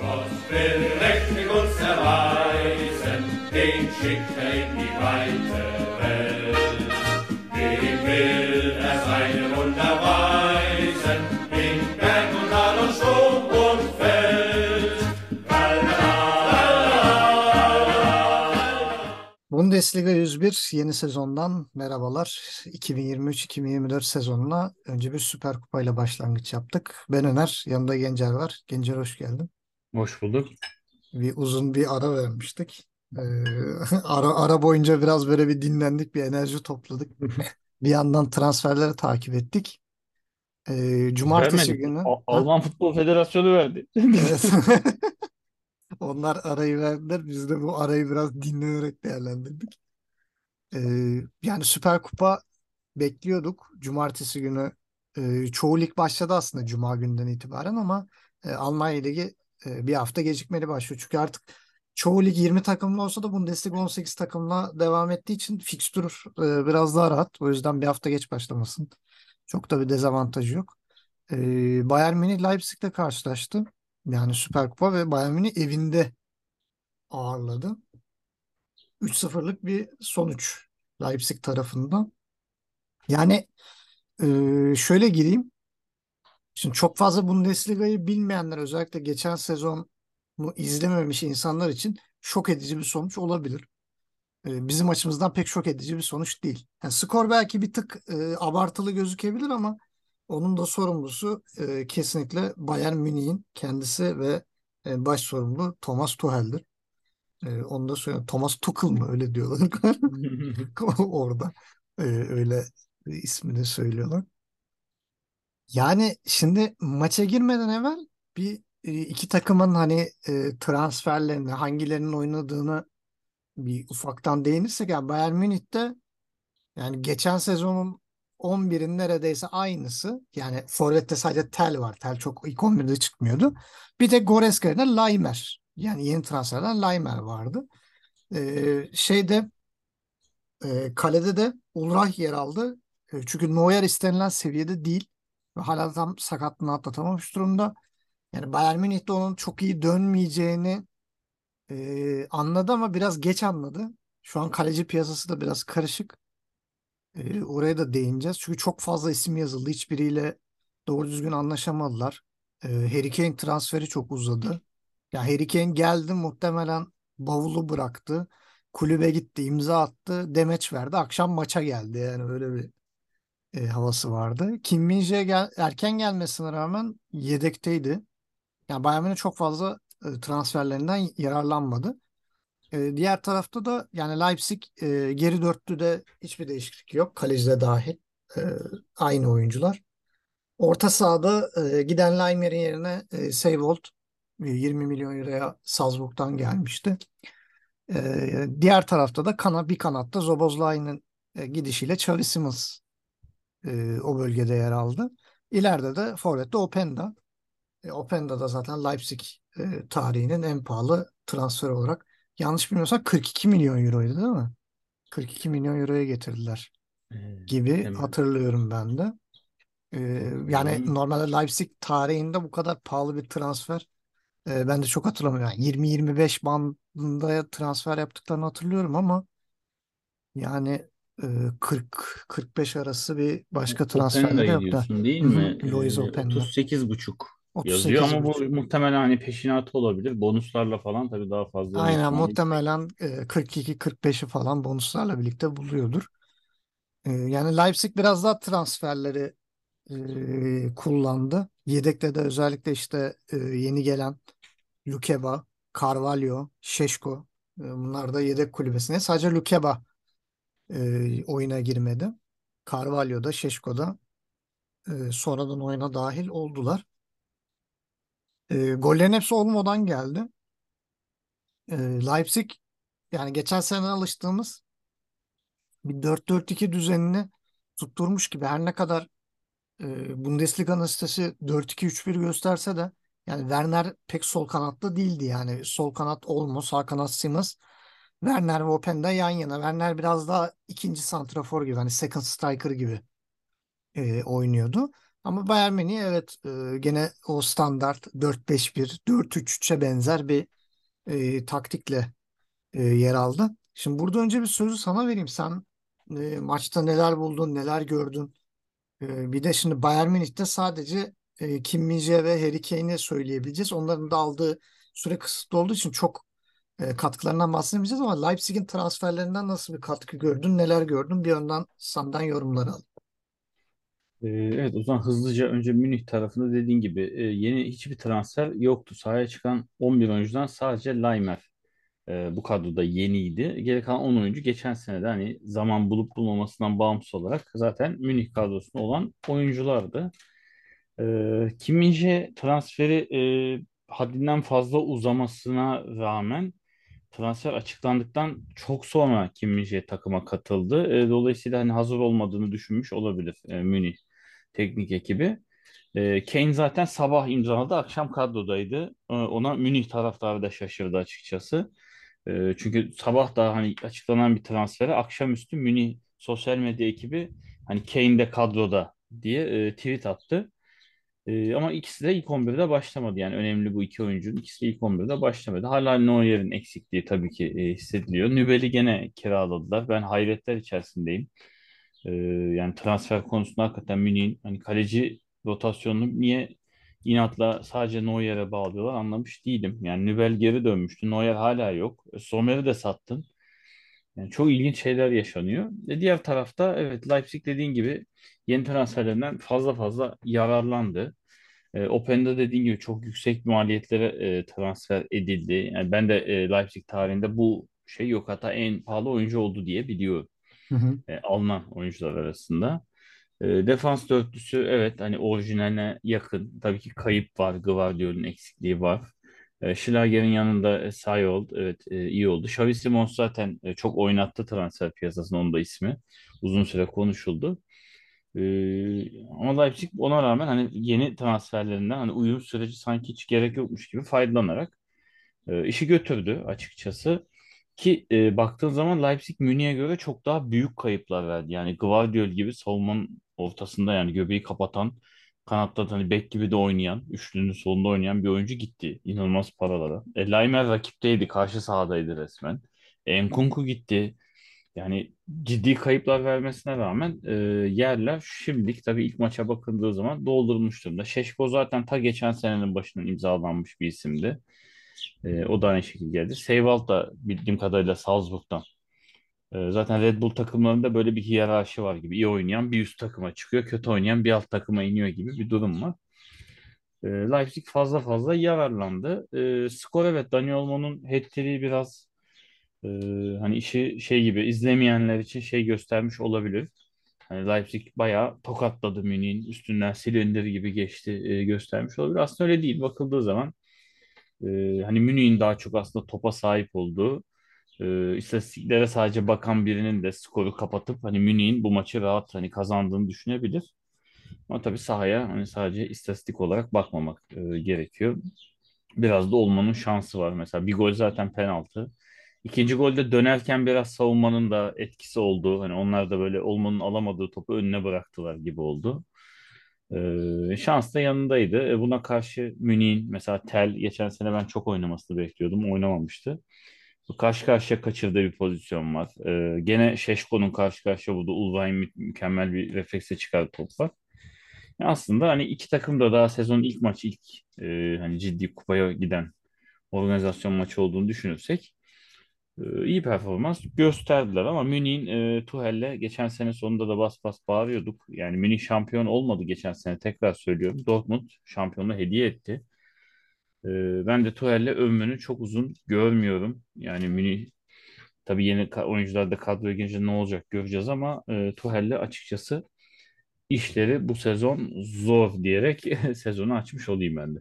Gott will uns erweisen, den schickt er in die weite Welt. Dem will er seine Wunder weisen, in Berg und Tal und Sturm und Feld. Bundesliga 101 yeni sezondan merhabalar. 2023-2024 sezonuna önce bir Süper Kupa ile başlangıç yaptık. Ben Öner, yanımda Gencer var. Gencer hoş geldin. Hoş bulduk. Bir uzun bir ara vermiştik. Ee, ara, ara boyunca biraz böyle bir dinlendik, bir enerji topladık. Bir yandan transferleri takip ettik. Ee, cumartesi Vermedik. günü A- Ha? Alman Futbol Federasyonu verdi. Evet. Onlar arayı verdiler. Biz de bu arayı biraz dinlenerek değerlendirdik. Ee, yani Süper Kupa bekliyorduk. Cumartesi günü e, çoğu lig başladı aslında Cuma günden itibaren ama e, Almanya Ligi e, bir hafta gecikmeli başlıyor. Çünkü artık çoğu lig 20 takımlı olsa da Bundesliga 18 takımla devam ettiği için fikstür e, biraz daha rahat. O yüzden bir hafta geç başlamasın. Çok da bir dezavantajı yok. E, Bayern Münih Leipzig'le karşılaştı. Yani Süper Kupa ve Bayern Münih evinde ağırladı. 3-0'lık bir sonuç Leipzig tarafından. Yani şöyle gireyim. Şimdi çok fazla Bundesliga'yı bilmeyenler özellikle geçen sezonu izlememiş insanlar için şok edici bir sonuç olabilir. E, bizim açımızdan pek şok edici bir sonuç değil. Yani skor belki bir tık e, abartılı gözükebilir ama onun da sorumlusu e, kesinlikle Bayern Münih'in kendisi ve e, baş sorumlu Thomas Tuchel'dir. E, onu da söyleyeyim. Thomas Tuchel mı öyle diyorlar orada. E, öyle ismini söylüyorlar. Yani şimdi maça girmeden evvel bir e, iki takımın hani e, transferlerini, hangilerinin oynadığını bir ufaktan değinirsek yani Bayern Münih'te yani geçen sezonun 11'in neredeyse aynısı. Yani forvette sadece Tel var. Tel çok ilk 11'de çıkmıyordu. Bir de Goretzka yerine Laimer. Yani yeni transferden Laimer vardı. Ee, şeyde e, kalede de Ulreich yer aldı. E, çünkü Neuer istenilen seviyede değil. Ve hala tam sakatlığını atlatamamış durumda. Yani Bayern Münih de onun çok iyi dönmeyeceğini e, anladı ama biraz geç anladı. Şu an kaleci piyasası da biraz karışık. E, oraya da değineceğiz. Çünkü çok fazla isim yazıldı. Hiçbiriyle doğru düzgün anlaşamadılar. E, Harry Kane transferi çok uzadı. Ya Harry Kane geldi muhtemelen bavulu bıraktı. Kulübe gitti, imza attı, demeç verdi. Akşam maça geldi. Yani öyle bir e, havası vardı. Kim Min-jae gel erken gelmesine rağmen yedekteydi. Yani Bayern Münih çok fazla e, transferlerinden yararlanmadı. E, diğer tarafta da yani Leipzig e, geri dörtlüde hiçbir değişiklik yok. Kaleci de dahil. E, aynı oyuncular. Orta sahada e, giden Laimer'in yerine e, Seybold e, 20 milyon euroya Salzburg'dan gelmişti. E, diğer tarafta da kana, bir kanatta Szoboszlai'nin e, gidişiyle Xavi Simons e, o bölgede yer aldı. İleride de forvette Openda. E, Openda da zaten Leipzig e, tarihinin en pahalı transfer olarak yanlış bilmiyorsam 42 milyon euroydu değil mi? 42 milyon euroya getirdiler gibi hemen hatırlıyorum ben de. E, yani bakalım. normalde Leipzig tarihinde bu kadar pahalı bir transfer e, ben de çok hatırlamıyorum. Yani 20-25 bandında transfer yaptıklarını hatırlıyorum ama yani 40-45 arası bir başka transferleri Openda'yı yoktu. diyorsun değil mi? Ee, Openda. 38,5 yazıyor ama bu 38,5. muhtemelen hani peşinatı olabilir. Bonuslarla falan tabii daha fazla Aynen muhtemelen e, 42-45'i falan bonuslarla birlikte buluyordur. Yani Leipzig biraz daha transferleri kullandı. Yedekte de özellikle işte yeni gelen Lukeba, Carvalho, Şeşko bunlar da yedek kulübesine. Sadece Lukeba e, oyuna girmedi. Carvalho da Şeşko da e, sonradan oyuna dahil oldular. E, gollerin hepsi Olmo'dan geldi. E, Leipzig yani geçen sene alıştığımız bir 4-4-2 düzenini tutturmuş gibi her ne kadar e, Bundesliga'nın sitesi 4-2-3-1 gösterse de yani Werner pek sol kanatta değildi yani sol kanat Olmo sağ kanat Simmons Werner ve Openda yan yana Werner biraz daha ikinci santrafor gibi hani second striker gibi e, oynuyordu. Ama Bayern Münih evet e, gene o standart 4-5-1, 4-3-3'e benzer bir e, taktikle e, yer aldı. Şimdi burada önce bir sözü sana vereyim. Sen e, maçta neler buldun, neler gördün? E, bir de şimdi Bayern Münih'te sadece e, Kim Min-jae ve Harry Kane'i söyleyebileceğiz. Onların da aldığı süre kısıtlı olduğu için çok e, katkılarından bahsedemeyeceğiz ama Leipzig'in transferlerinden nasıl bir katkı gördün, neler gördün? Bir yandan senden yorumları al. Ee, Evet o zaman hızlıca önce Münih tarafında dediğin gibi e, yeni hiçbir transfer yoktu. Sahaya çıkan 11 oyuncudan sadece Laimer e, bu kadroda yeniydi. Geri kalan 10 oyuncu geçen sene de hani zaman bulup bulmamasından bağımsız olarak zaten Münih kadrosunda olan oyunculardı. E, Kim Min-jae transferi haddinden fazla uzamasına rağmen transfer açıklandıktan çok sonra Kim takıma katıldı. E, dolayısıyla hani hazır olmadığını düşünmüş olabilir e, Münih teknik ekibi. E, Kane zaten sabah imzaladı, akşam kadrodaydı. E, ona Münih taraftarı da şaşırdı açıkçası. E, çünkü sabah da hani açıklanan bir transfere akşamüstü Münih sosyal medya ekibi hani Kane de kadroda diye e, tweet attı. E, ama ikisi de ilk 11'de başlamadı. Yani önemli bu iki oyuncunun ikisi de ilk 11'de başlamadı. Hala Neuer'in eksikliği tabii ki e, hissediliyor. Nübel'i gene kiraladılar. Ben hayretler içerisindeyim. Ee, yani transfer konusunda hakikaten Münih'in hani kaleci rotasyonunu niye inatla sadece Neuer'e bağlıyorlar anlamış değilim. Yani Nübel geri dönmüştü. Neuer hala yok. E, Sommer'i de sattın. Yani çok ilginç şeyler yaşanıyor. E diğer tarafta evet Leipzig dediğin gibi yeni transferlerinden fazla fazla yararlandı. E, Open'da dediğin gibi çok yüksek maliyetlere e, transfer edildi. Yani ben de e, Leipzig tarihinde bu şey yok hatta en pahalı oyuncu oldu diye biliyorum Hı hı. e, alınan oyuncular arasında. E, defans dörtlüsü evet hani orijinaline yakın. Tabii ki kayıp var. Gvardiol'ün eksikliği var. E, Schlager'in yanında e, Sayold evet e, iyi oldu. Xavi Simons zaten e, çok oynattı transfer piyasasında onun da ismi. Uzun süre konuşuldu. Ama Leipzig ona rağmen hani yeni transferlerinden hani uyum süreci sanki hiç gerek yokmuş gibi faydalanarak işi götürdü açıkçası. Ki e, baktığın zaman Leipzig Münih'e göre çok daha büyük kayıplar verdi. Yani Gvardiol gibi savunmanın ortasında yani göbeği kapatan kanatta hani bek gibi de oynayan, üçlünün solunda oynayan bir oyuncu gitti. İnanılmaz paralara. E, Laimer rakipteydi, karşı sahadaydı resmen. E, Nkunku gitti. Yani ciddi kayıplar vermesine rağmen e, yerler şimdilik tabii ilk maça bakıldığı zaman doldurulmuş durumda. Şeşko zaten ta geçen senenin başından imzalanmış bir isimdi. E, o da aynı şekilde geldi. Seiwald da bildiğim kadarıyla Salzburg'dan. E, zaten Red Bull takımlarında böyle bir hiyerarşi var gibi. İyi oynayan bir üst takıma çıkıyor, kötü oynayan bir alt takıma iniyor gibi bir durum var. E, Leipzig fazla fazla yararlandı. E, skor evet Dani Olmo'nun hat-trick'i biraz e, hani işi şey gibi izlemeyenler için şey göstermiş olabilir. Hani Leipzig bayağı tokatladı Münih'in üstünden silindir gibi geçti e, göstermiş olabilir. Aslında öyle değil. Bakıldığı zaman e, hani Münih'in daha çok aslında topa sahip olduğu e, istatistiklere sadece bakan birinin de skoru kapatıp hani Münih'in bu maçı rahat hani kazandığını düşünebilir. Ama tabii sahaya hani sadece istatistik olarak bakmamak e, gerekiyor. Biraz da olmanın şansı var. Mesela bir gol zaten penaltı. İkinci golde dönerken biraz savunmanın da etkisi oldu. Hani onlar da böyle olmanın alamadığı topu önüne bıraktılar gibi oldu. Ee, şans da yanındaydı. E, buna karşı Münih'in mesela Tel geçen sene ben çok oynamasını bekliyordum. Oynamamıştı. Karşı karşıya kaçırdığı bir pozisyon var. Ee, gene Şeşko'nun karşı karşıya bulduğu Ulvay'ın mü- mükemmel bir refleksle çıkardığı top var. Yani aslında hani iki takım da daha sezonun ilk maçı ilk e, hani ciddi kupaya giden organizasyon maçı olduğunu düşünürsek e, iyi performans gösterdiler ama Münih'in e, Tuchel'le geçen sene sonunda da bas bas bağırıyorduk. Yani Münih şampiyon olmadı geçen sene tekrar söylüyorum. Dortmund şampiyonluğu hediye etti. E, ben de Tuchel'le ömrünü çok uzun görmüyorum. Yani Münih tabii yeni oyuncular da kadroya girince ne olacak göreceğiz ama e, Tuchel'le açıkçası işleri bu sezon zor diyerek sezonu açmış olayım ben de.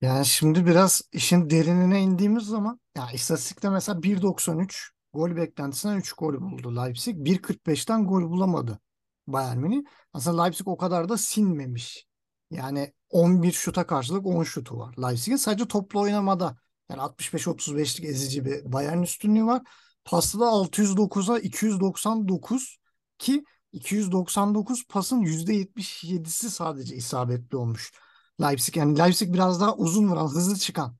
Yani şimdi biraz işin derinine indiğimiz zaman ya istatistikte mesela 1.93 gol beklentisinden 3 gol buldu Leipzig. 1.45'ten gol bulamadı Bayern Münih. Aslında Leipzig o kadar da sinmemiş. Yani 11 şuta karşılık 10 şutu var. Leipzig'in sadece toplu oynamada yani 65-35'lik ezici bir Bayern üstünlüğü var. Pasta da 609'a 299 ki 299 pasın %77'si sadece isabetli olmuş. Leipzig yani Leipzig biraz daha uzun vuran, hızlı çıkan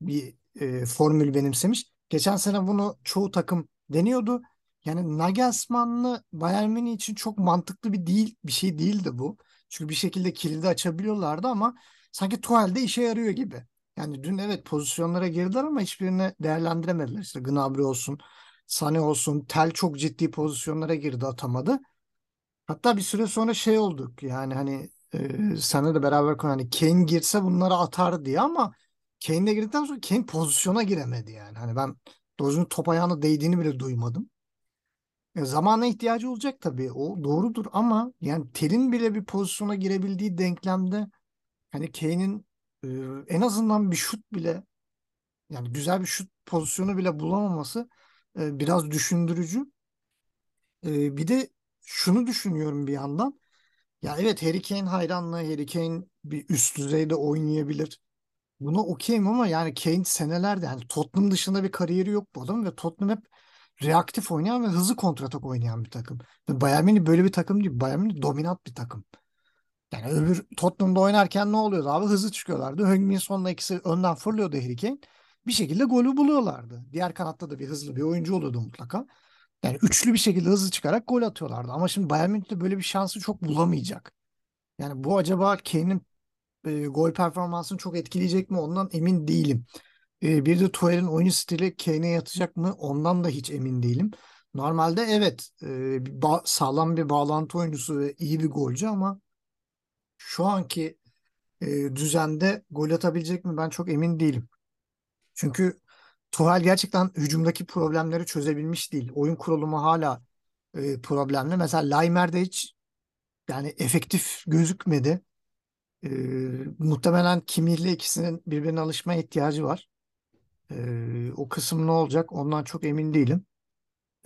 bir e, formül benimsemiş. Geçen sene bunu çoğu takım deniyordu. Yani Nagelsmann'lı Bayern Münih için çok mantıklı bir değil bir şey değildi bu. Çünkü bir şekilde kilidi açabiliyorlardı ama sanki Tuchel'de işe yarıyor gibi. Yani dün evet pozisyonlara girdiler ama hiçbirini değerlendiremediler. İşte Gnabry olsun, Sané olsun, Tel çok ciddi pozisyonlara girdi atamadı. Hatta bir süre sonra şey olduk yani hani e, sana da beraber konu hani Kane girse bunları atar diye ama Kane de girdikten sonra Kane pozisyona giremedi yani. Hani ben doğru top ayağına değdiğini bile duymadım. Zamana ihtiyacı olacak tabii. O doğrudur ama yani Tel'in bile bir pozisyona girebildiği denklemde hani Kane'in e, en azından bir şut bile yani güzel bir şut pozisyonu bile bulamaması e, biraz düşündürücü. E, bir de şunu düşünüyorum bir yandan. Ya evet Harry Kane hayranlığı, Harry Kane bir üst düzeyde oynayabilir. Buna okeyim ama yani Kane senelerde yani Tottenham dışında bir kariyeri yok bu adam ve Tottenham hep reaktif oynayan ve hızlı kontratak oynayan bir takım. Bayern Münih böyle bir takım değil. Bayern Münih dominant bir takım. Yani öbür Tottenham'da oynarken ne oluyordu abi? Hızlı çıkıyorlardı. Heung-min Son'la ikisi önden fırlıyordu Harry Kane. Bir şekilde golü buluyorlardı. Diğer kanatta da bir hızlı bir oyuncu oluyordu mutlaka. Yani üçlü bir şekilde hızlı çıkarak gol atıyorlardı. Ama şimdi Bayern Münih'te böyle bir şansı çok bulamayacak. Yani bu acaba Kane'in e, gol performansını çok etkileyecek mi ondan emin değilim. E, bir de Tuchel'in oyun stili Kane'e yatacak mı ondan da hiç emin değilim. Normalde evet e, bir sağlam bir bağlantı oyuncusu ve iyi bir golcü ama şu anki e, düzende gol atabilecek mi ben çok emin değilim. Çünkü Tuchel gerçekten hücumdaki problemleri çözebilmiş değil. Oyun kurulumu hala e, problemli. Mesela Laimer'de hiç yani efektif gözükmedi. E, muhtemelen Kimih'le ikisinin birbirine alışmaya ihtiyacı var. E, o kısım ne olacak ondan çok emin değilim.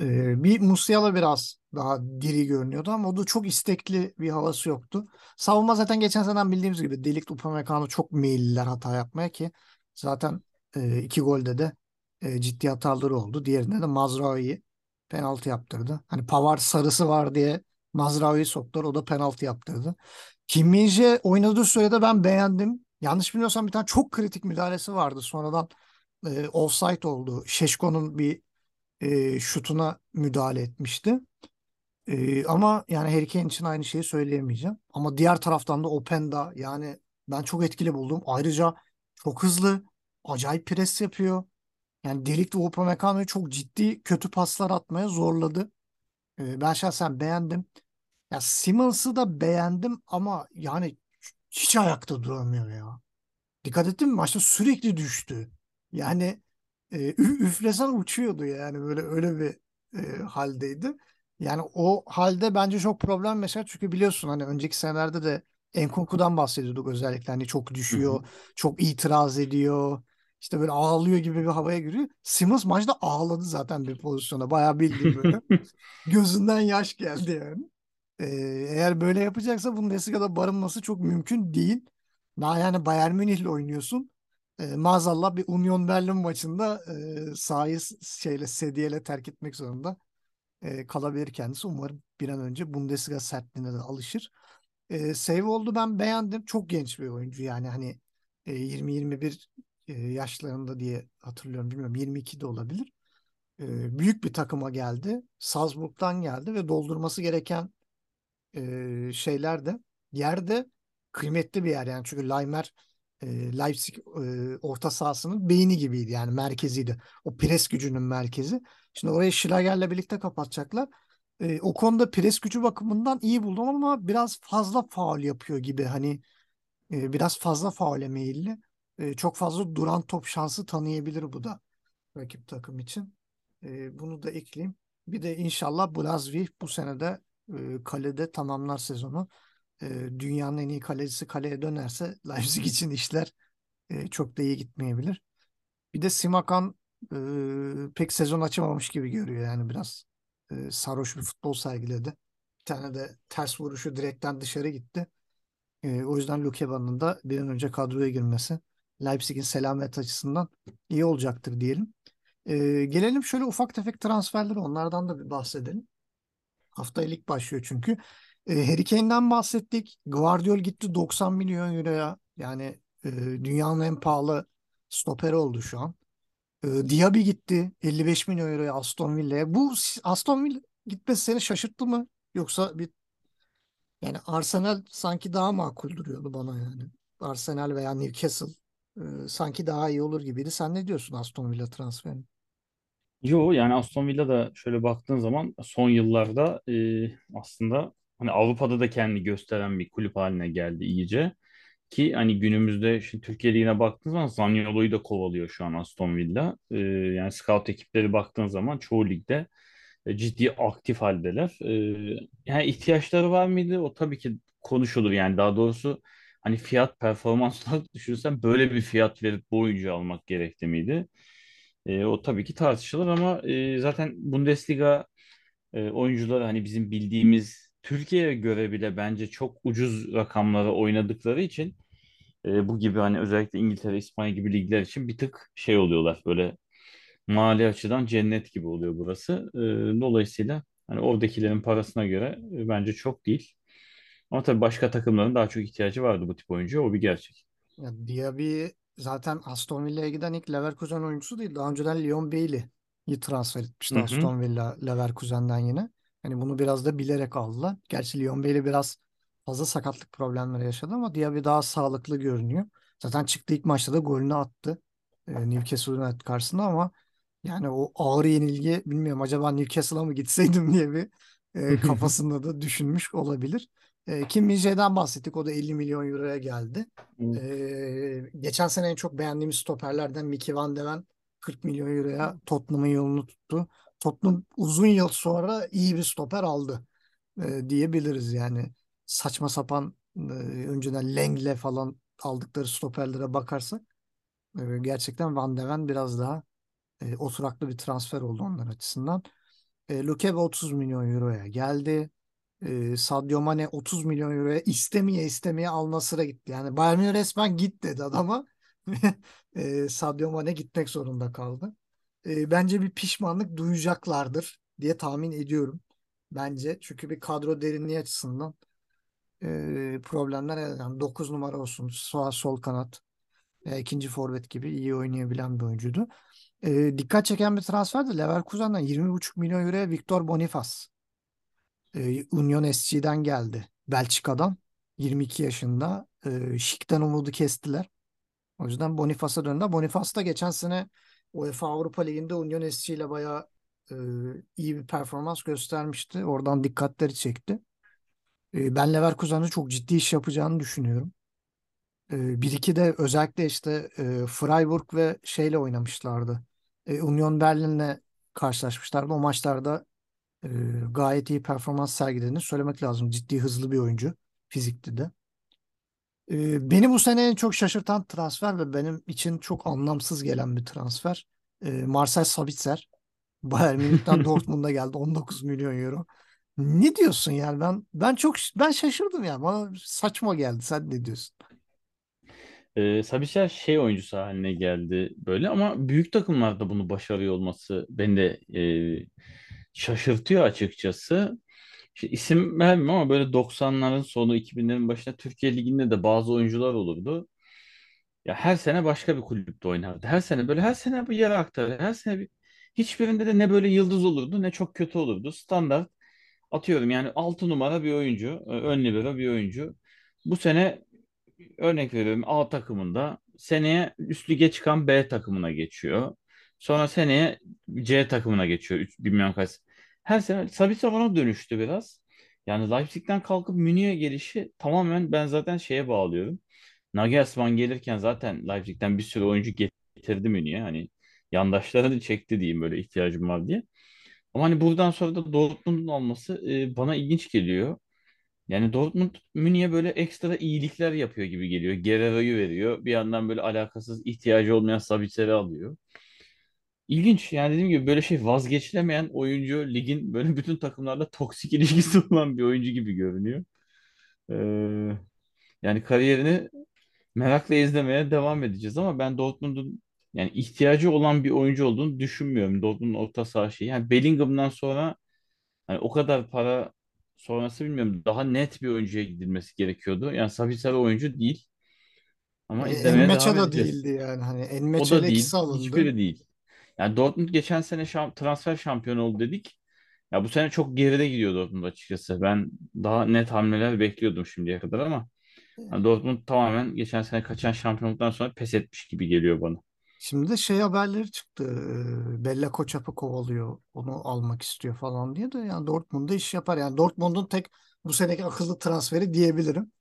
E, bir Musiala biraz daha diri görünüyordu ama o da çok istekli bir havası yoktu. Savunma zaten geçen seneden bildiğimiz gibi Delik Upamecano çok meyilliler hata yapmaya ki zaten e, iki golde de e, ciddi hataları oldu. Diğerinde de Mazraoui penaltı yaptırdı. Hani Pavard sarısı var diye Mazraoui'yi soktular. O da penaltı yaptırdı. Kim oynadığı sürede ben beğendim. Yanlış bilmiyorsam bir tane çok kritik müdahalesi vardı. Sonradan e, offside oldu. Şeşko'nun bir e, şutuna müdahale etmişti. E, ama yani Harry Kane için aynı şeyi söyleyemeyeceğim. Ama diğer taraftan da Openda yani ben çok etkili buldum. Ayrıca çok hızlı, acayip pres yapıyor. Yani Delik ve Upamecano'yu çok ciddi kötü paslar atmaya zorladı. E, ben şahsen beğendim. Ya Simmons'ı da beğendim ama yani hiç ayakta duramıyor ya. Dikkat ettin mi? Maçta sürekli düştü. Yani e, üflesen uçuyordu yani böyle öyle bir e, haldeydi. Yani o halde bence çok problem mesela çünkü biliyorsun hani önceki senelerde de Enkunku'dan bahsediyorduk özellikle hani çok düşüyor, çok itiraz ediyor. İşte böyle ağlıyor gibi bir havaya giriyor. Simmons maçta ağladı zaten bir pozisyona. Bayağı bildiğim böyle. Gözünden yaş geldi yani. Ee, eğer böyle yapacaksa Bundesliga'da barınması çok mümkün değil. Daha yani Bayern Münih'le oynuyorsun. Ee, maazallah bir Union Berlin maçında e, sahayı şeyle sedyeyle terk etmek zorunda e, kalabilir kendisi. Umarım bir an önce Bundesliga sertliğine de alışır. E, save oldu ben beğendim. Çok genç bir oyuncu yani hani e, 20-21 e, yaşlarında diye hatırlıyorum. Bilmiyorum 22 de olabilir. E, büyük bir takıma geldi. Salzburg'dan geldi ve doldurması gereken e, şeyler de yerde kıymetli bir yer yani çünkü Leimer e, Leipzig e, orta sahasının beyni gibiydi yani merkeziydi. O pres gücünün merkezi. Şimdi orayı Schlager'le birlikte kapatacaklar. E, o konuda pres gücü bakımından iyi buldum ama biraz fazla faul yapıyor gibi hani e, biraz fazla faule meyilli. Çok fazla duran top şansı tanıyabilir bu da rakip takım için. Bunu da ekleyeyim. Bir de inşallah Blazvi bu senede e, kalede tamamlar sezonu. Dünyanın en iyi kalecisi kaleye dönerse Leipzig için işler çok da iyi gitmeyebilir. Bir de Simakan pek sezon açamamış gibi görüyor yani biraz e, sarhoş bir futbol sergiledi. Bir tane de ters vuruşu direkten dışarı gitti. O yüzden Lukeban'ın da bir an önce kadroya girmesi Leipzig'in selamet açısından iyi olacaktır diyelim. Gelelim şöyle ufak tefek transferlere onlardan da bir bahsedelim. Haftaya lig başlıyor çünkü. E, Harry Kane'den bahsettik. Guardiol gitti 90 milyon euroya. Yani e, dünyanın en pahalı stoperi oldu şu an. E, Diaby gitti 55 milyon euroya Aston Villa'ya. Bu Aston Villa gitmesi seni şaşırttı mı? Yoksa bir yani Arsenal sanki daha makul duruyordu bana yani. Arsenal veya Newcastle e, sanki daha iyi olur gibiydi. Sen ne diyorsun Aston Villa transferine? Yo yani Aston Villa da şöyle baktığın zaman son yıllarda e, aslında hani Avrupa'da da kendi gösteren bir kulüp haline geldi iyice. Ki hani günümüzde şimdi Türkiye Ligi'ne baktığın zaman Zaniolo'yu da kovalıyor şu an Aston Villa. E, yani scout ekipleri baktığın zaman çoğu ligde e, ciddi aktif haldeler. E, yani ihtiyaçları var mıydı? O tabii ki konuşulur yani daha doğrusu hani fiyat performans olarak düşünürsen böyle bir fiyat verip bu oyuncuyu almak gerekli miydi? E, o tabii ki tartışılır ama e, zaten Bundesliga e, oyuncuları hani bizim bildiğimiz Türkiye'ye göre bile bence çok ucuz rakamlara oynadıkları için e, bu gibi hani özellikle İngiltere, İspanya gibi ligler için bir tık şey oluyorlar böyle mali açıdan cennet gibi oluyor burası. E, dolayısıyla hani oradakilerin parasına göre e, bence çok değil. Ama tabii başka takımların daha çok ihtiyacı vardı bu tip oyuncuya o bir gerçek. Ya Diaby zaten Aston Villa'ya giden ilk Leverkusen oyuncusu değil. Daha önceden Leon Bailey'i transfer etmişti Hı hı. Aston Villa Leverkusen'den yine. Hani bunu biraz da bilerek aldılar. Gerçi Leon Bailey biraz fazla sakatlık problemleri yaşadı ama Diaby daha sağlıklı görünüyor. Zaten çıktı ilk maçta da golünü attı. E, Newcastle United karşısında ama yani o ağır yenilgi bilmiyorum acaba Newcastle'a mı gitseydim diye bir e, kafasında da düşünmüş olabilir. E, Kim Min-jae'den bahsettik. O da 50 milyon euroya geldi. E, geçen sene en çok beğendiğimiz stoperlerden Mickey Van de Ven 40 milyon euroya Tottenham'ın yolunu tuttu. Tottenham uzun yıl sonra iyi bir stoper aldı e, diyebiliriz yani. Saçma sapan e, önceden Lengle falan aldıkları stoperlere bakarsak e, gerçekten Van de Ven biraz daha e, oturaklı bir transfer oldu onlar açısından. E, Lukebe 30 milyon euroya geldi. E, Sadio Mane 30 milyon euroya istemeye istemeye Al Nassr'a gitti. Yani Bayern resmen git dedi adama. e, Sadio Mane gitmek zorunda kaldı. E, bence bir pişmanlık duyacaklardır diye tahmin ediyorum. Bence çünkü bir kadro derinliği açısından e, problemler yani 9 numara olsun sağ sol kanat e, ikinci forvet gibi iyi oynayabilen bir oyuncuydu. E, dikkat çeken bir transfer de Leverkusen'den 20,5 milyon euroya Victor Boniface. E, Union SC'den geldi. Belçika'dan. 22 yaşında. E, Şik'ten umudu kestiler. O yüzden Boniface'a döndü. Boniface da geçen sene UEFA Avrupa Ligi'nde Union SC ile bayağı e, iyi bir performans göstermişti. Oradan dikkatleri çekti. E, ben Leverkusen'de çok ciddi iş yapacağını düşünüyorum. E, bir iki de özellikle işte e, Freiburg ve şeyle oynamışlardı. E, Union Berlin'le karşılaşmışlardı. O maçlarda e, gayet iyi performans sergilediğini söylemek lazım. Ciddi hızlı bir oyuncu. Fizikli de. E, beni bu sene en çok şaşırtan transfer ve benim için çok anlamsız gelen bir transfer. E, Marcel Sabitzer. Bayern Münih'ten Dortmund'a geldi 19 milyon euro. Ne diyorsun yani ben ben çok ben şaşırdım yani bana saçma geldi sen ne diyorsun? E, Sabitzer şey oyuncusu haline geldi böyle ama büyük takımlarda bunu başarıyor olması beni de e, şaşırtıyor açıkçası. İşte isim vermem ama böyle 90'ların sonu 2000'lerin başında Türkiye Ligi'nde de bazı oyuncular olurdu. Ya her sene başka bir kulüpte oynardı. Her sene böyle her sene bir yere aktarır. Her sene bir hiçbirinde de ne böyle yıldız olurdu ne çok kötü olurdu. Standart atıyorum yani 6 numara bir oyuncu, ön libero bir oyuncu. Bu sene örnek veriyorum A takımında seneye üst lige çıkan B takımına geçiyor. Sonra seneye C takımına geçiyor. Üç, bilmiyorum kaç. Her sene Sabitzer ona dönüştü biraz. Yani Leipzig'ten kalkıp Münih'e gelişi tamamen ben zaten şeye bağlıyorum. Nagelsmann gelirken zaten Leipzig'ten bir sürü oyuncu getirdi Münih'e. Hani yandaşlarını çekti diyeyim böyle ihtiyacım var diye. Ama hani buradan sonra da Dortmund'un olması e, bana ilginç geliyor. Yani Dortmund Münih'e böyle ekstra iyilikler yapıyor gibi geliyor. Guerrero'yu veriyor. Bir yandan böyle alakasız ihtiyacı olmayan Sabitzer'i alıyor. İlginç yani dediğim gibi böyle şey vazgeçilemeyen oyuncu ligin böyle bütün takımlarla toksik ilişkisi olan bir oyuncu gibi görünüyor. Ee, yani kariyerini merakla izlemeye devam edeceğiz ama ben Dortmund'un yani ihtiyacı olan bir oyuncu olduğunu düşünmüyorum. Dortmund'un orta saha şeyi. Yani Bellingham'dan sonra Hani o kadar para sonrası bilmiyorum. Daha net bir oyuncuya gidilmesi gerekiyordu. Yani Sabitzer oyuncu değil. Ama E, izlemeye devam Enmeça da edeceğiz. değildi yani. Hani O Enmeça da değil. alındı. Hiçbiri değil. Yani Dortmund geçen sene şam- transfer şampiyonu oldu dedik. Ya bu sene çok geride gidiyor Dortmund açıkçası. Ben daha net hamleler bekliyordum şimdiye kadar ama yani Dortmund tamamen geçen sene kaçan şampiyonluktan sonra pes etmiş gibi geliyor bana. Şimdi de şey haberleri çıktı. Bella Koçap'ı kovalıyor. Onu almak istiyor falan diye de yani Dortmund'da iş yapar. Yani Dortmund'un tek bu seneki akıllı transferi diyebilirim.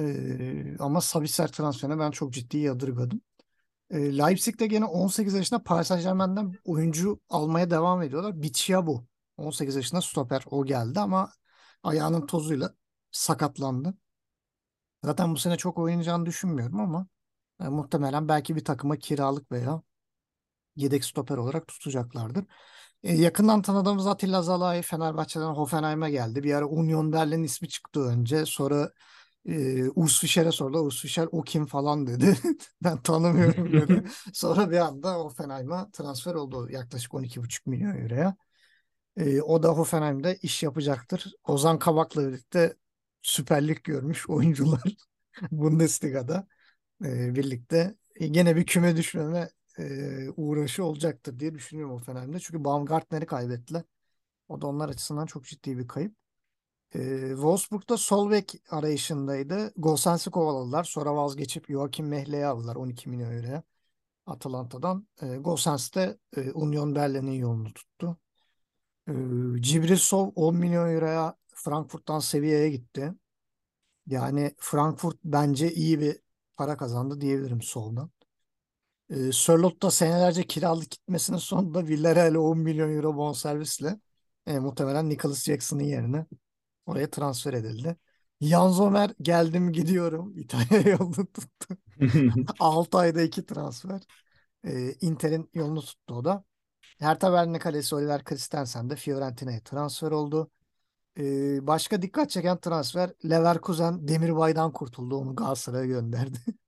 E, ama Sabitzer transferine ben çok ciddi yadırgadım. E, Leipzig'te gene 18 yaşında Paris Saint-Germain'den oyuncu almaya devam ediyorlar. Biccia 18 yaşında stoper o geldi ama ayağının tozuyla sakatlandı. Zaten bu sene çok oynayacağını düşünmüyorum ama e, muhtemelen belki bir takıma kiralık veya yedek stoper olarak tutacaklardır. E, yakından tanıdığımız Atilla Zalai Fenerbahçe'den Hoffenheim'e geldi. Bir ara Union Berlin ismi çıktı önce. Sonra e, Urs Fischer'e sordu. Urs Fischer o kim falan dedi. Ben tanımıyorum dedi. Sonra bir anda Hoffenheim'a transfer oldu yaklaşık 12,5 milyon euroya. E, o da Hoffenheim'de iş yapacaktır. Ozan Kabak'la birlikte Süper Lig görmüş oyuncular Bundesliga'da e, birlikte e, gene bir küme düşmeme e, uğraşı olacaktır diye düşünüyorum Hoffenheim'de. Çünkü Baumgartner'i kaybettiler. O da onlar açısından çok ciddi bir kayıp. E, Wolfsburg'da sol bek arayışındaydı. Gosens'i kovaladılar. Sonra vazgeçip Joachim Mehle'yi aldılar 12 milyon euroya Atalanta'dan. E, Gosens de e, Union Berlin'in yolunu tuttu. E, Cibrisov 10 milyon euroya Frankfurt'tan Sevilla'ya gitti. Yani Frankfurt bence iyi bir para kazandı diyebilirim soldan. E, Sörloth da senelerce kiralık gitmesinin sonunda Villarreal'e 10 milyon euro bonservisle e, muhtemelen Nicholas Jackson'ın yerine oraya transfer edildi. Jan Zomer geldim gidiyorum. İtalya yolunu tuttu. 6 ayda 2 transfer. E, Inter'in yolunu tuttu o da. Hertha Berlin kalesi Oliver Christensen de Fiorentina'ya transfer oldu. E, başka dikkat çeken transfer Leverkusen Demirbay'dan kurtuldu. Onu Galatasaray'a gönderdi.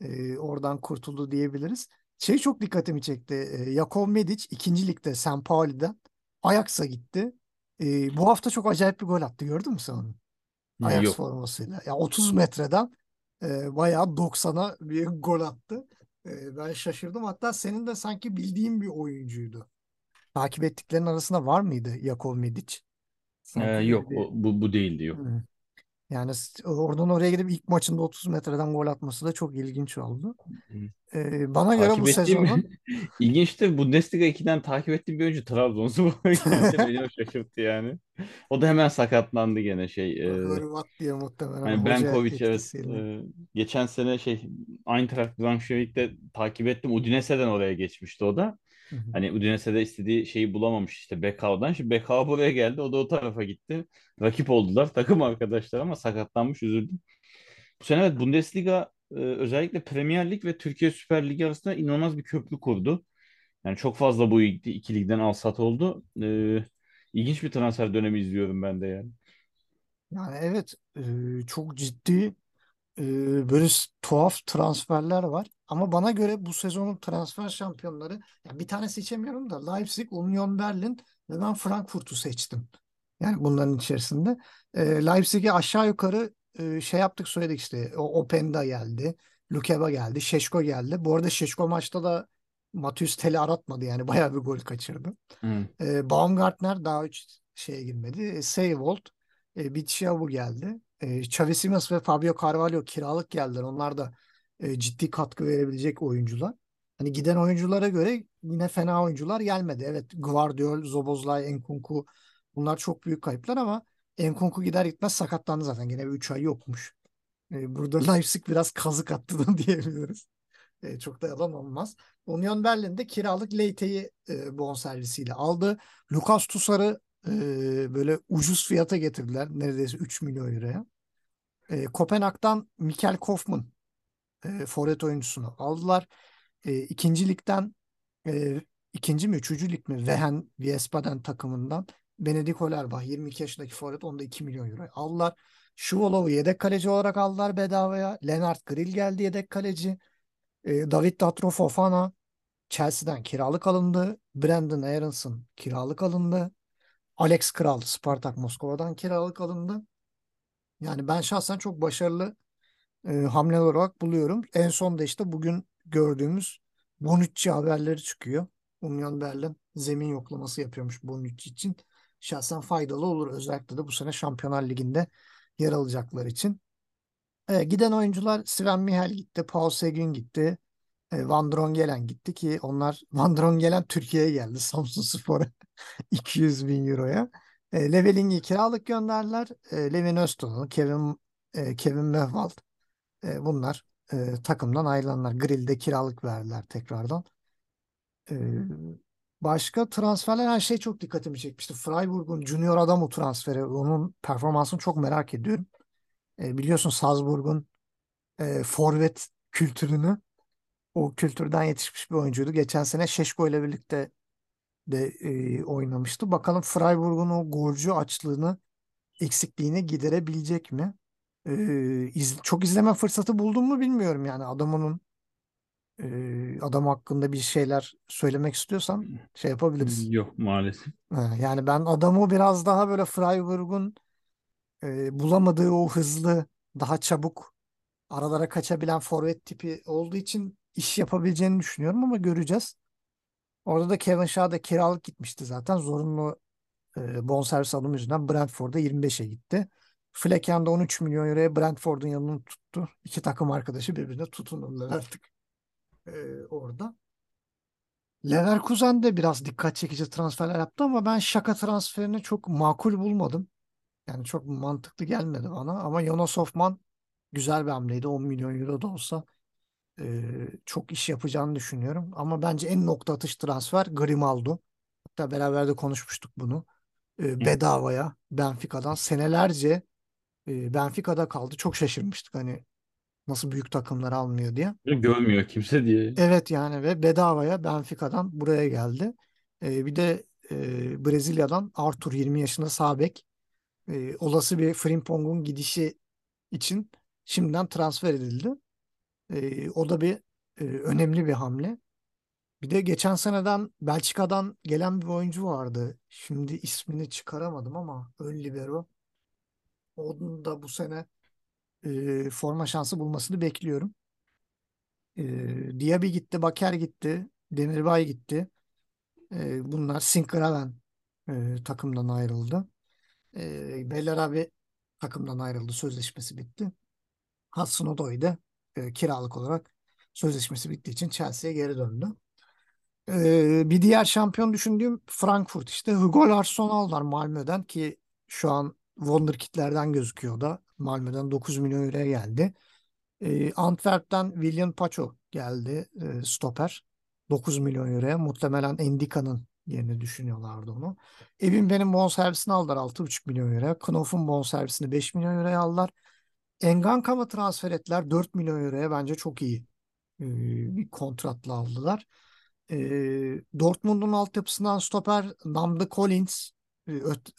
E, oradan kurtuldu diyebiliriz. Şey çok dikkatimi çekti. E, Jakov Medic ikinci ligde St. Pauli'den Ajax'a gitti. E, bu hafta çok acayip bir gol attı. Gördün mü sen onu? Ajax Yok. formasıyla. Ya 30 metreden e, bayağı 90'a bir gol attı. E, ben şaşırdım. Hatta senin de sanki bildiğin bir oyuncuydu. Takip ettiklerin arasında var mıydı Jakov Medic? Ee, yok bir bu, bu değildi yok. Hı. Yani oradan oraya gidip ilk maçında 30 metreden gol atması da çok ilginç oldu. E, bana göre Takip bu ettiğim sezonun ilginçtir. Bundesliga 2'den takip ettiğim bir oyuncu Trabzonspor. Beni şaşırttı yani. O da hemen sakatlandı gene şey. e, Hırvat diye muhtemelen hoca Benkovic evet. e, geçen sene şey Eintracht Braunschweig'de takip ettim. Udinese'den oraya geçmişti o da. Hı hı. Hani Udinese'de istediği şeyi bulamamış işte Bekao'dan. Şimdi Bekao buraya geldi. O da o tarafa gitti. Rakip oldular. Takım arkadaşlar ama sakatlanmış üzüldüm. Bu sene evet Bundesliga e, özellikle Premier Lig ve Türkiye Süper Ligi arasında inanılmaz bir köprü kurdu. Yani çok fazla bu iki, ligden al-sat oldu. E, ilginç bir transfer dönemi izliyorum ben de yani. Yani evet e, çok ciddi e, böyle tuhaf transferler var. Ama bana göre bu sezonun transfer şampiyonları yani bir tane seçemiyorum da Leipzig, Union Berlin ve ben Frankfurt'u seçtim. Yani bunların içerisinde. E, Leipzig'i aşağı yukarı e, şey yaptık söyledik işte. O Openda geldi. Lukeba geldi. Şeşko geldi. Bu arada Şeşko maçta da Matheus Tel'i aratmadı yani. Bayağı bir gol kaçırdı. Hı. E, Baumgartner daha hiç şeye girmedi. E, Seibold, e, Bicciabu geldi. E, Xavi Simons ve Fabio Carvalho kiralık geldiler. Onlar da e, ciddi katkı verebilecek oyuncular. Hani giden oyunculara göre yine fena oyuncular gelmedi. Evet Gvardiol, Szoboszlai, Nkunku bunlar çok büyük kayıplar ama Nkunku gider gitmez sakatlandı zaten. Gene bir 3 ay yokmuş. E, burada Leipzig biraz kazık attı da diyebiliriz. E, çok da yalan olmaz. Union Berlin'de kiralık Leite'yi e, bonservisiyle aldı. Lucas e, böyle ucuz fiyata getirdiler. Neredeyse 3 milyon euroya. Kopenhag'dan Mikkel Kaufmann e, forvet oyuncusunu aldılar. E, ikinci ligden e, ikinci mi üçüncü lig mi Wehen Wiesbaden takımından Benedik Olerbach 22 yaşındaki forvet onu da 2 milyon euro aldılar. Şuvalov'u yedek kaleci olarak aldılar bedavaya. Lennart Grill geldi yedek kaleci. E, David Datro Fofana Chelsea'den kiralık alındı. Brandon Aronson kiralık alındı. Alex Kral Spartak Moskova'dan kiralık alındı. Yani ben şahsen çok başarılı e, hamleler olarak buluyorum. En son da işte bugün gördüğümüz Bonucci haberleri çıkıyor. Union Berlin zemin yoklaması yapıyormuş Bonucci için. Şahsen faydalı olur. Özellikle de bu sene Şampiyonlar Ligi'nde yer alacaklar için. E, giden oyuncular Sven Michel gitti, Paul Seguin gitti, e, Van Drongelen gitti ki onlar Van Drongelen Türkiye'ye geldi Samsunspor'a 200 bin euroya. E, Leveling'i kiralık gönderdiler. E, Levin Öztun'u, Kevin e, Kevin Mehvald e, bunlar e, takımdan ayrılanlar. Grill'de kiralık verdiler tekrardan. E, başka transferler her şey çok dikkatimi çekmişti. Freiburg'un Junior Adamo transferi. Onun performansını çok merak ediyorum. E, biliyorsun Salzburg'un e, forvet kültürünü o kültürden yetişmiş bir oyuncuydu. Geçen sene Şeşko ile birlikte de e, oynamıştı. Bakalım Freiburg'un o golcü açlığını eksikliğini giderebilecek mi? E, iz, çok izleme fırsatı buldum mu bilmiyorum yani adamının e, adam hakkında bir şeyler söylemek istiyorsan şey yapabiliriz. Yok maalesef. Ha, yani ben adamı biraz daha böyle Freiburg'un e, bulamadığı o hızlı, daha çabuk aralara kaçabilen forvet tipi olduğu için iş yapabileceğini düşünüyorum ama göreceğiz. Orada da Kevin Shaw da kiralık gitmişti zaten. Zorunlu e, bonservis alımı yüzünden Brentford'a 25'e gitti. Flecken de 13 milyon euroya Brentford'un yanını tuttu. İki takım arkadaşı birbirine tutunurlar artık e, orada. Leverkusen de biraz dikkat çekici transferler yaptı ama ben Şaka transferini çok makul bulmadım. Yani çok mantıklı gelmedi bana ama Jonas Hoffman güzel bir hamleydi. 10 milyon euro da olsa e, çok iş yapacağını düşünüyorum. Ama bence en nokta atış transfer Grimaldo. Hatta beraber de konuşmuştuk bunu. E, bedavaya Benfica'dan senelerce e, Benfica'da kaldı. Çok şaşırmıştık hani nasıl büyük takımlar almıyor diye. Görmüyor kimse diye. Evet yani ve bedavaya Benfica'dan buraya geldi. E, bir de e, Brezilya'dan Arthur 20 yaşında sağ bek. E, olası bir Frimpong'un gidişi için şimdiden transfer edildi. E, o da bir e, önemli bir hamle. Bir de geçen seneden Belçika'dan gelen bir oyuncu vardı. Şimdi ismini çıkaramadım ama ön libero. Onun da bu sene e, forma şansı bulmasını bekliyorum. E, Diaby gitti, Baker gitti, Demirbay gitti. E, bunlar Sinkgraven e, takımdan ayrıldı. E, Bellarabi takımdan ayrıldı. Sözleşmesi bitti. Hudson Odoi e, kiralık olarak sözleşmesi bittiği için Chelsea'ye geri döndü. E, bir diğer şampiyon düşündüğüm Frankfurt işte Hugo Larsson aldılar Malmö'den ki şu an Wonderkid'lerden gözüküyor da. Malmö'den 9 milyon euroya geldi. E, Antwerp'ten William Pacho geldi e, stoper. 9 milyon euroya. Muhtemelen Endika'nın yerini düşünüyorlardı onu. Evin benim bonservisini aldılar 6,5 milyon euroya. Knof'un bonservisini 5 milyon euroya aldılar. Engankam'ı transfer ettiler 4 milyon euroya bence çok iyi e, bir kontratla aldılar. E, Dortmund'un altyapısından stoper Namdi Collins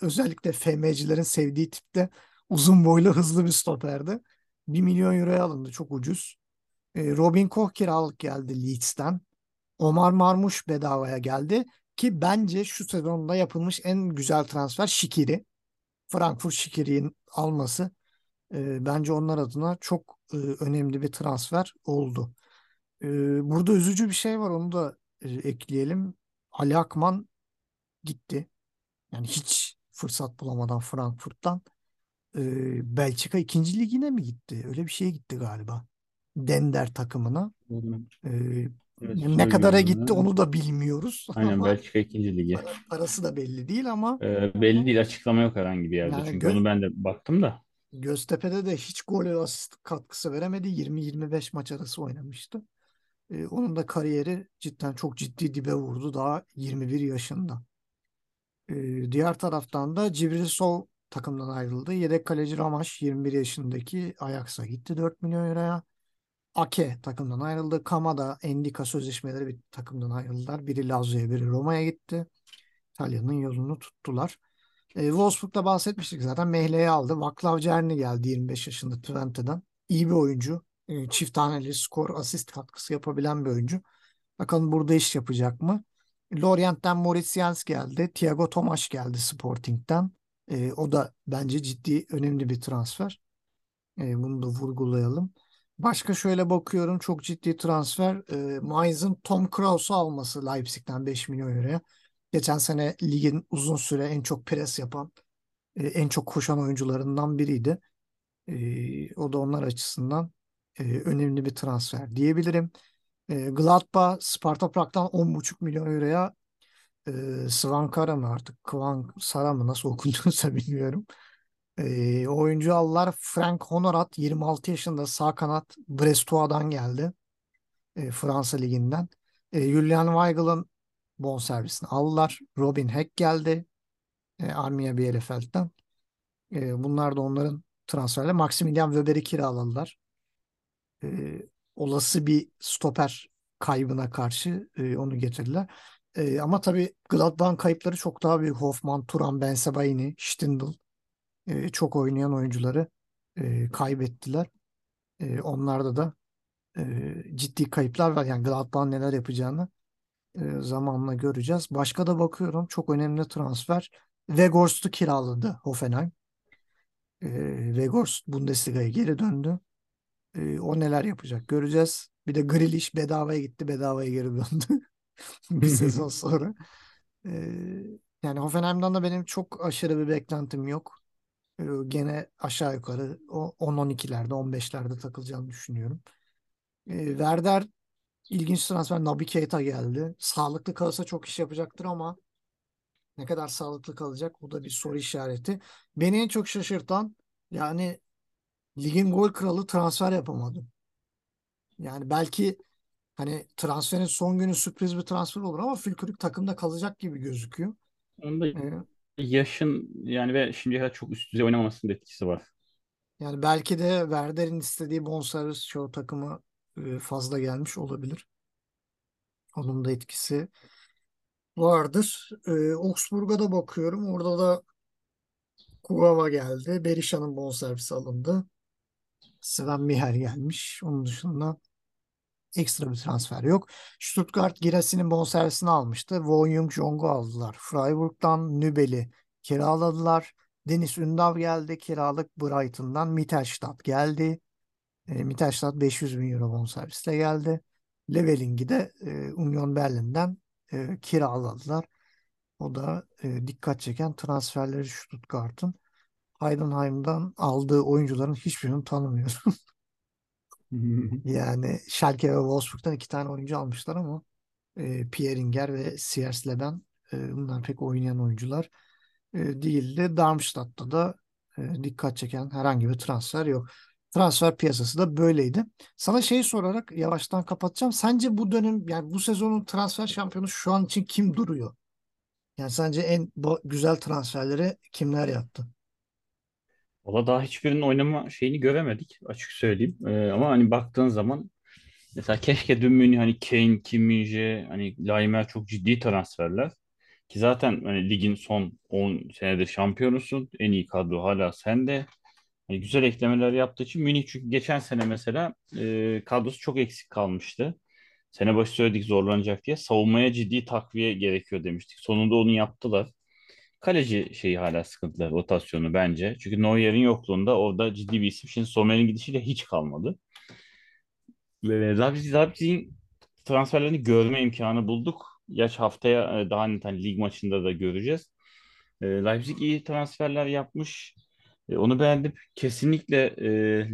özellikle FM'cilerin sevdiği tipte uzun boylu hızlı bir stoperdi. 1 milyon euroya alındı çok ucuz. E, Robin Koch kiralık geldi Leeds'ten. Omar Marmuş bedavaya geldi ki bence şu sezonda yapılmış en güzel transfer Şikiri. Frankfurt Şikiri'nin alması e, bence onlar adına çok e, önemli bir transfer oldu. Burada üzücü bir şey var onu da e, ekleyelim. Ali Akman gitti. Yani hiç fırsat bulamadan Frankfurt'tan e, Belçika ikinci ligine mi gitti? Öyle bir şeye gitti galiba. Dender takımına. E, Evet, ne kadara gitti onu da bilmiyoruz Aynen ama Belçika ikinci ligi. para- parası da belli değil ama Ee, belli değil açıklama yok herhangi bir yerde. Yani Çünkü gö- onu ben de baktım da. Göztepe'de de hiç gol ve asist katkısı veremedi. 20-25 maç arası oynamıştı. E, onun da kariyeri cidden çok ciddi dibe vurdu daha 21 yaşında. E, diğer taraftan da Cibril Sow takımdan ayrıldı. Yedek kaleci Ramaş 21 yaşındaki Ajax'a gitti 4 milyon euroya. Ake takımdan ayrıldı. Kamada, Endika sözleşmeleri bir takımdan ayrıldılar. Biri Lazio'ya, biri Roma'ya gitti. İtalya'nın yolunu tuttular. E, Wolfsburg'da bahsetmiştik zaten. Mehle'yi aldı. Vaclav Cerny geldi 25 yaşında Twente'den. İyi bir oyuncu. E, çift taneli skor, asist katkısı yapabilen bir oyuncu. Bakalım burada iş yapacak mı? Lorient'ten Moritz geldi. Thiago Tomaş geldi Sporting'den. E, o da bence ciddi önemli bir transfer. E, bunu da vurgulayalım. Başka şöyle bakıyorum çok ciddi transfer. E, Mainz'ın Tom Kraus'u alması Leipzig'ten 5 milyon euroya. Geçen sene ligin uzun süre en çok pres yapan, e, en çok koşan oyuncularından biriydi. E, o da onlar açısından e, önemli bir transfer diyebilirim. E, Gladbach Sparta Prag'dan 10,5 milyon euroya e, Svankara mı artık Kvan Sara mı nasıl okunduğunu bilmiyorum. E, oyuncu aldılar. Frank Honorat 26 yaşında sağ kanat Brestois'dan geldi. E, Fransa Ligi'nden. E, Julian Weigel'ın bonservisini aldılar. Robin Heck geldi. E, Armiya Bielefeld'den. E, bunlar da onların transferleri. Maximilian Weber'i kiraladılar. E, olası bir stoper kaybına karşı e, onu getirdiler. E, ama tabii Gladbach'ın kayıpları çok daha büyük. Hoffman, Turan, Bensebaini, Stindl e, çok oynayan oyuncuları e, kaybettiler. E, onlarda da e, ciddi kayıplar var. Yani Gladbach'ın neler yapacağını e, zamanla göreceğiz. Başka da bakıyorum çok önemli transfer. Weghorst'u kiraladı Hoffenheim. E, Weghorst Bundesliga'ya geri döndü. E, o neler yapacak göreceğiz. Bir de Grealish bedavaya gitti, bedavaya geri döndü. bir sezon sonra. E, yani Hoffenheim'dan da benim çok aşırı bir beklentim yok. E, gene aşağı yukarı 10-12'lerde, 15'lerde takılacağını düşünüyorum. E, Werder ilginç transfer. Naby Keita geldi. Sağlıklı kalırsa çok iş yapacaktır ama ne kadar sağlıklı kalacak o da bir soru işareti. Beni en çok şaşırtan yani ligin gol kralı transfer yapamadı. Yani belki hani transferin son günü sürpriz bir transfer olur ama Fülkürük takımda kalacak gibi gözüküyor. Onda Ee, yaşın yani ve şimdiye kadar çok üst düzey oynamamasının da etkisi var. yani belki de Werder'in istediği bonservis çoğu takımı e, fazla gelmiş olabilir. Onun da etkisi vardır. Ee, Augsburg'a da bakıyorum. Orada da Kugawa geldi. Berisha'nın bonservisi alındı. Sven Miher gelmiş. Onun dışında ekstra bir transfer yok. Stuttgart Girassi'nin bonservisini almıştı. Won Jung Jong'u aldılar. Freiburg'dan Nübel'i kiraladılar. Deniz Ündav geldi. Kiralık Brighton'dan Mittelstadt geldi. E, Mittelstadt 500 bin euro bonservisle geldi. Leveling'i de e, Union Berlin'den e, kiraladılar. O da e, dikkat çeken transferleri Stuttgart'ın. Heidenheim'dan aldığı oyuncuların hiçbirini tanımıyorum. Yani Schalke ve Wolfsburg'dan iki tane oyuncu almışlar ama e, Pierre Inger ve Siers Leben e, bunlar pek oynayan oyuncular e, değildi. Darmstadt'ta da e, dikkat çeken herhangi bir transfer yok. Transfer piyasası da böyleydi. Sana şey sorarak yavaştan kapatacağım. Sence bu dönem yani bu sezonun transfer şampiyonu şu an için kim duruyor? Yani sence en güzel transferleri kimler yaptı? Valla daha hiçbirinin oynama şeyini göremedik açık söyleyeyim. Ee, ama hani baktığın zaman mesela keşke dün Münih hani Kane, Kim hani Laimer çok ciddi transferler. Ki zaten hani ligin son 10 senedir şampiyonusun. En iyi kadro hala sende. Hani güzel eklemeler yaptığı için Münih çünkü geçen sene mesela e, kadrosu çok eksik kalmıştı. Sene başı söyledik zorlanacak diye. Savunmaya ciddi takviye gerekiyor demiştik. Sonunda onu yaptılar. Kaleci şeyi hala sıkıntılı rotasyonu bence. Çünkü Neuer'in yokluğunda orada ciddi bir isim. Şimdi Sommer'in gidişiyle hiç kalmadı. Leipzig'in transferlerini görme imkanı bulduk. Yaş haftaya e, daha net hani lig maçında da göreceğiz. E, Leipzig iyi transferler yapmış. E, onu beğendim. Kesinlikle e,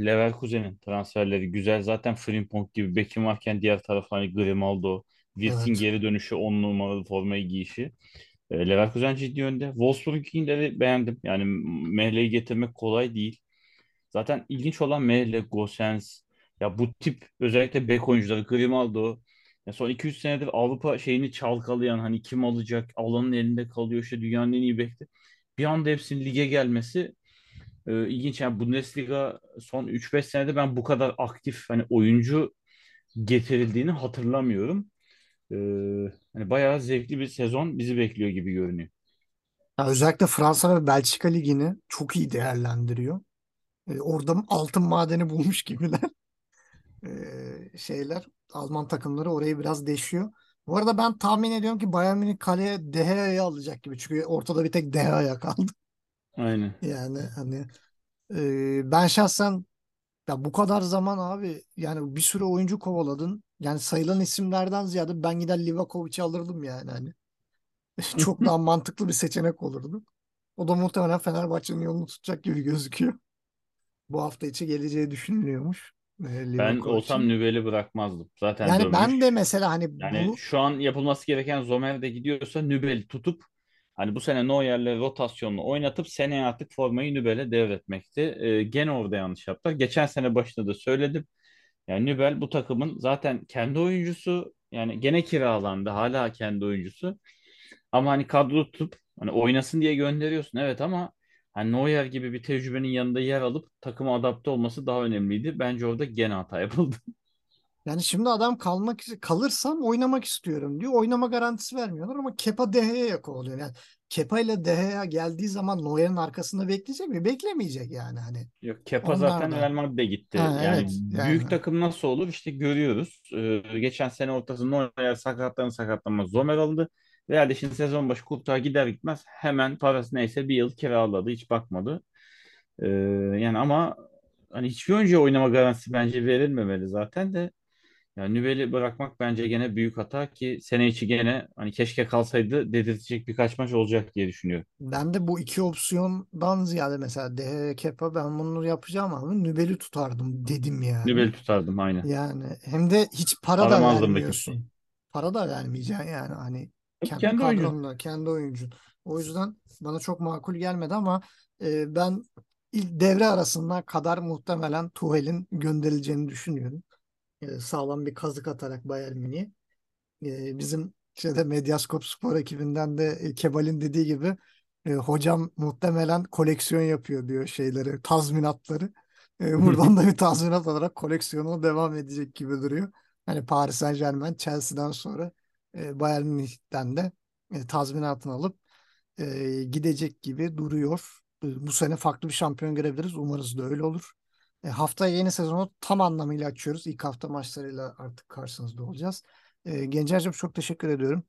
Leverkusen'in transferleri güzel. Zaten Frimpong gibi bekim varken diğer tarafta hani Grimaldo, Wirtz'in Evet. geri dönüşü 10 numaralı formayı giyişi. E, Leverkusen ciddi yönde. Wolfsburg'inkileri beğendim. Yani Mehle'yi getirmek kolay değil. Zaten ilginç olan Mehle, Gosens, ya bu tip özellikle bek oyuncuları, Grimaldo, ya son 2-3 senedir Avrupa şeyini çalkalayan hani kim alacak, alanın elinde kalıyor işte dünyanın en iyi bekti. Bir anda hepsinin lige gelmesi e, ilginç. Yani Bundesliga son 3-5 senede ben bu kadar aktif hani oyuncu getirildiğini hatırlamıyorum. E, hani bayağı zevkli bir sezon bizi bekliyor gibi görünüyor. Ya özellikle Fransa ve Belçika ligini çok iyi değerlendiriyor. E, orada altın madeni bulmuş gibiler. E, şeyler Alman takımları orayı biraz deşiyor. Bu arada ben tahmin ediyorum ki Bayern Münih kaleye De Gea'yı alacak gibi. Çünkü ortada bir tek De Gea kaldı. Aynen. Yani hani e, ben şahsen ya bu kadar zaman abi yani bir sürü oyuncu kovaladın. Yani sayılan isimlerden ziyade ben gider Livakovic'i alırdım yani hani. Çok daha mantıklı bir seçenek olurdu. O da muhtemelen Fenerbahçe'nin yolunu tutacak gibi gözüküyor. Bu hafta içi geleceği düşünülüyormuş. e, Ben olsam Nübel'i bırakmazdım. Zaten Yani ben dönmüş. de mesela hani Yani bu şu an yapılması gereken Zomer de gidiyorsa Nübel'i tutup hani bu sene Neuer'le rotasyonlu oynatıp seneye artık formayı Nübel'e devretmekti. Ee, gene orada yanlış yaptılar. Geçen sene başında da söyledim. Yani Nübel bu takımın zaten kendi oyuncusu yani gene kiralandı hala kendi oyuncusu. Ama hani kadro tutup hani oynasın diye gönderiyorsun evet ama hani Neuer gibi bir tecrübenin yanında yer alıp takıma adapte olması daha önemliydi. Bence orada gene hata yapıldı. Yani şimdi adam kalmak kalırsam oynamak istiyorum diyor. Oynama garantisi vermiyorlar ama Kepa De Gea'ya kovalıyor. Yani Kepa ile De Gea geldiği zaman Neuer'in arkasında bekleyecek mi? Beklemeyecek yani hani. Yok Kepa Onlar zaten da. Real Madrid'e gitti. Ha, Yani evet yani. büyük takım nasıl olur işte görüyoruz. Ee, geçen sene ortasında Neuer sakatlanır sakatlanmaz Zomer alındı. Real de şimdi sezon başı Kurtuğa gider gitmez hemen parası neyse bir yıl kiraladı hiç bakmadı. Ee, yani ama hani hiçbir oyuncuya oynama garantisi bence verilmemeli zaten de. Yani Nübel'i bırakmak bence gene büyük hata ki sene içi gene hani keşke kalsaydı dedirtecek birkaç maç olacak diye düşünüyorum. Ben de bu iki opsiyondan ziyade mesela De Gea, Kepa ben bunu yapacağım ama Nübel'i tutardım dedim yani. Nübel'i tutardım aynen. Yani hem de hiç para da Aramazdım da vermiyorsun. kimseyi. Para da vermeyeceksin yani hani kendi Kendi oyuncu. kadronla, kendi oyuncun. O yüzden bana çok makul gelmedi ama e, ben ilk devre arasına kadar muhtemelen Tuchel'in gönderileceğini düşünüyorum. E, sağlam bir kazık atarak Bayern Münih'e. E, bizim şeyde Medyaskop Spor ekibinden de e, Kemal'in dediği gibi e, hocam muhtemelen koleksiyon yapıyor diyor şeyleri, tazminatları. E, buradan da bir tazminat olarak koleksiyonuna devam edecek gibi duruyor. Hani Paris Saint-Germain, Chelsea'den sonra e, Bayern Münih'ten de e, tazminatını alıp e, gidecek gibi duruyor. E, bu sene farklı bir şampiyon görebiliriz. Umarız da öyle olur. E, haftaya yeni sezonu tam anlamıyla açıyoruz. İlk hafta maçlarıyla artık karşınızda olacağız. E, Gencer'cim çok teşekkür ediyorum.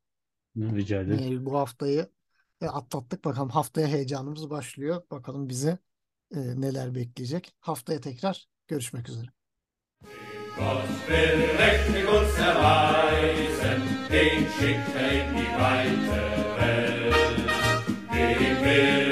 Rica e, ederim. E, bu haftayı e, atlattık. Bakalım haftaya heyecanımız başlıyor. Bakalım bizi e, neler bekleyecek. Haftaya tekrar görüşmek üzere. Gott will mächtig uns erweisen, den schickt er in die weite Welt. Den will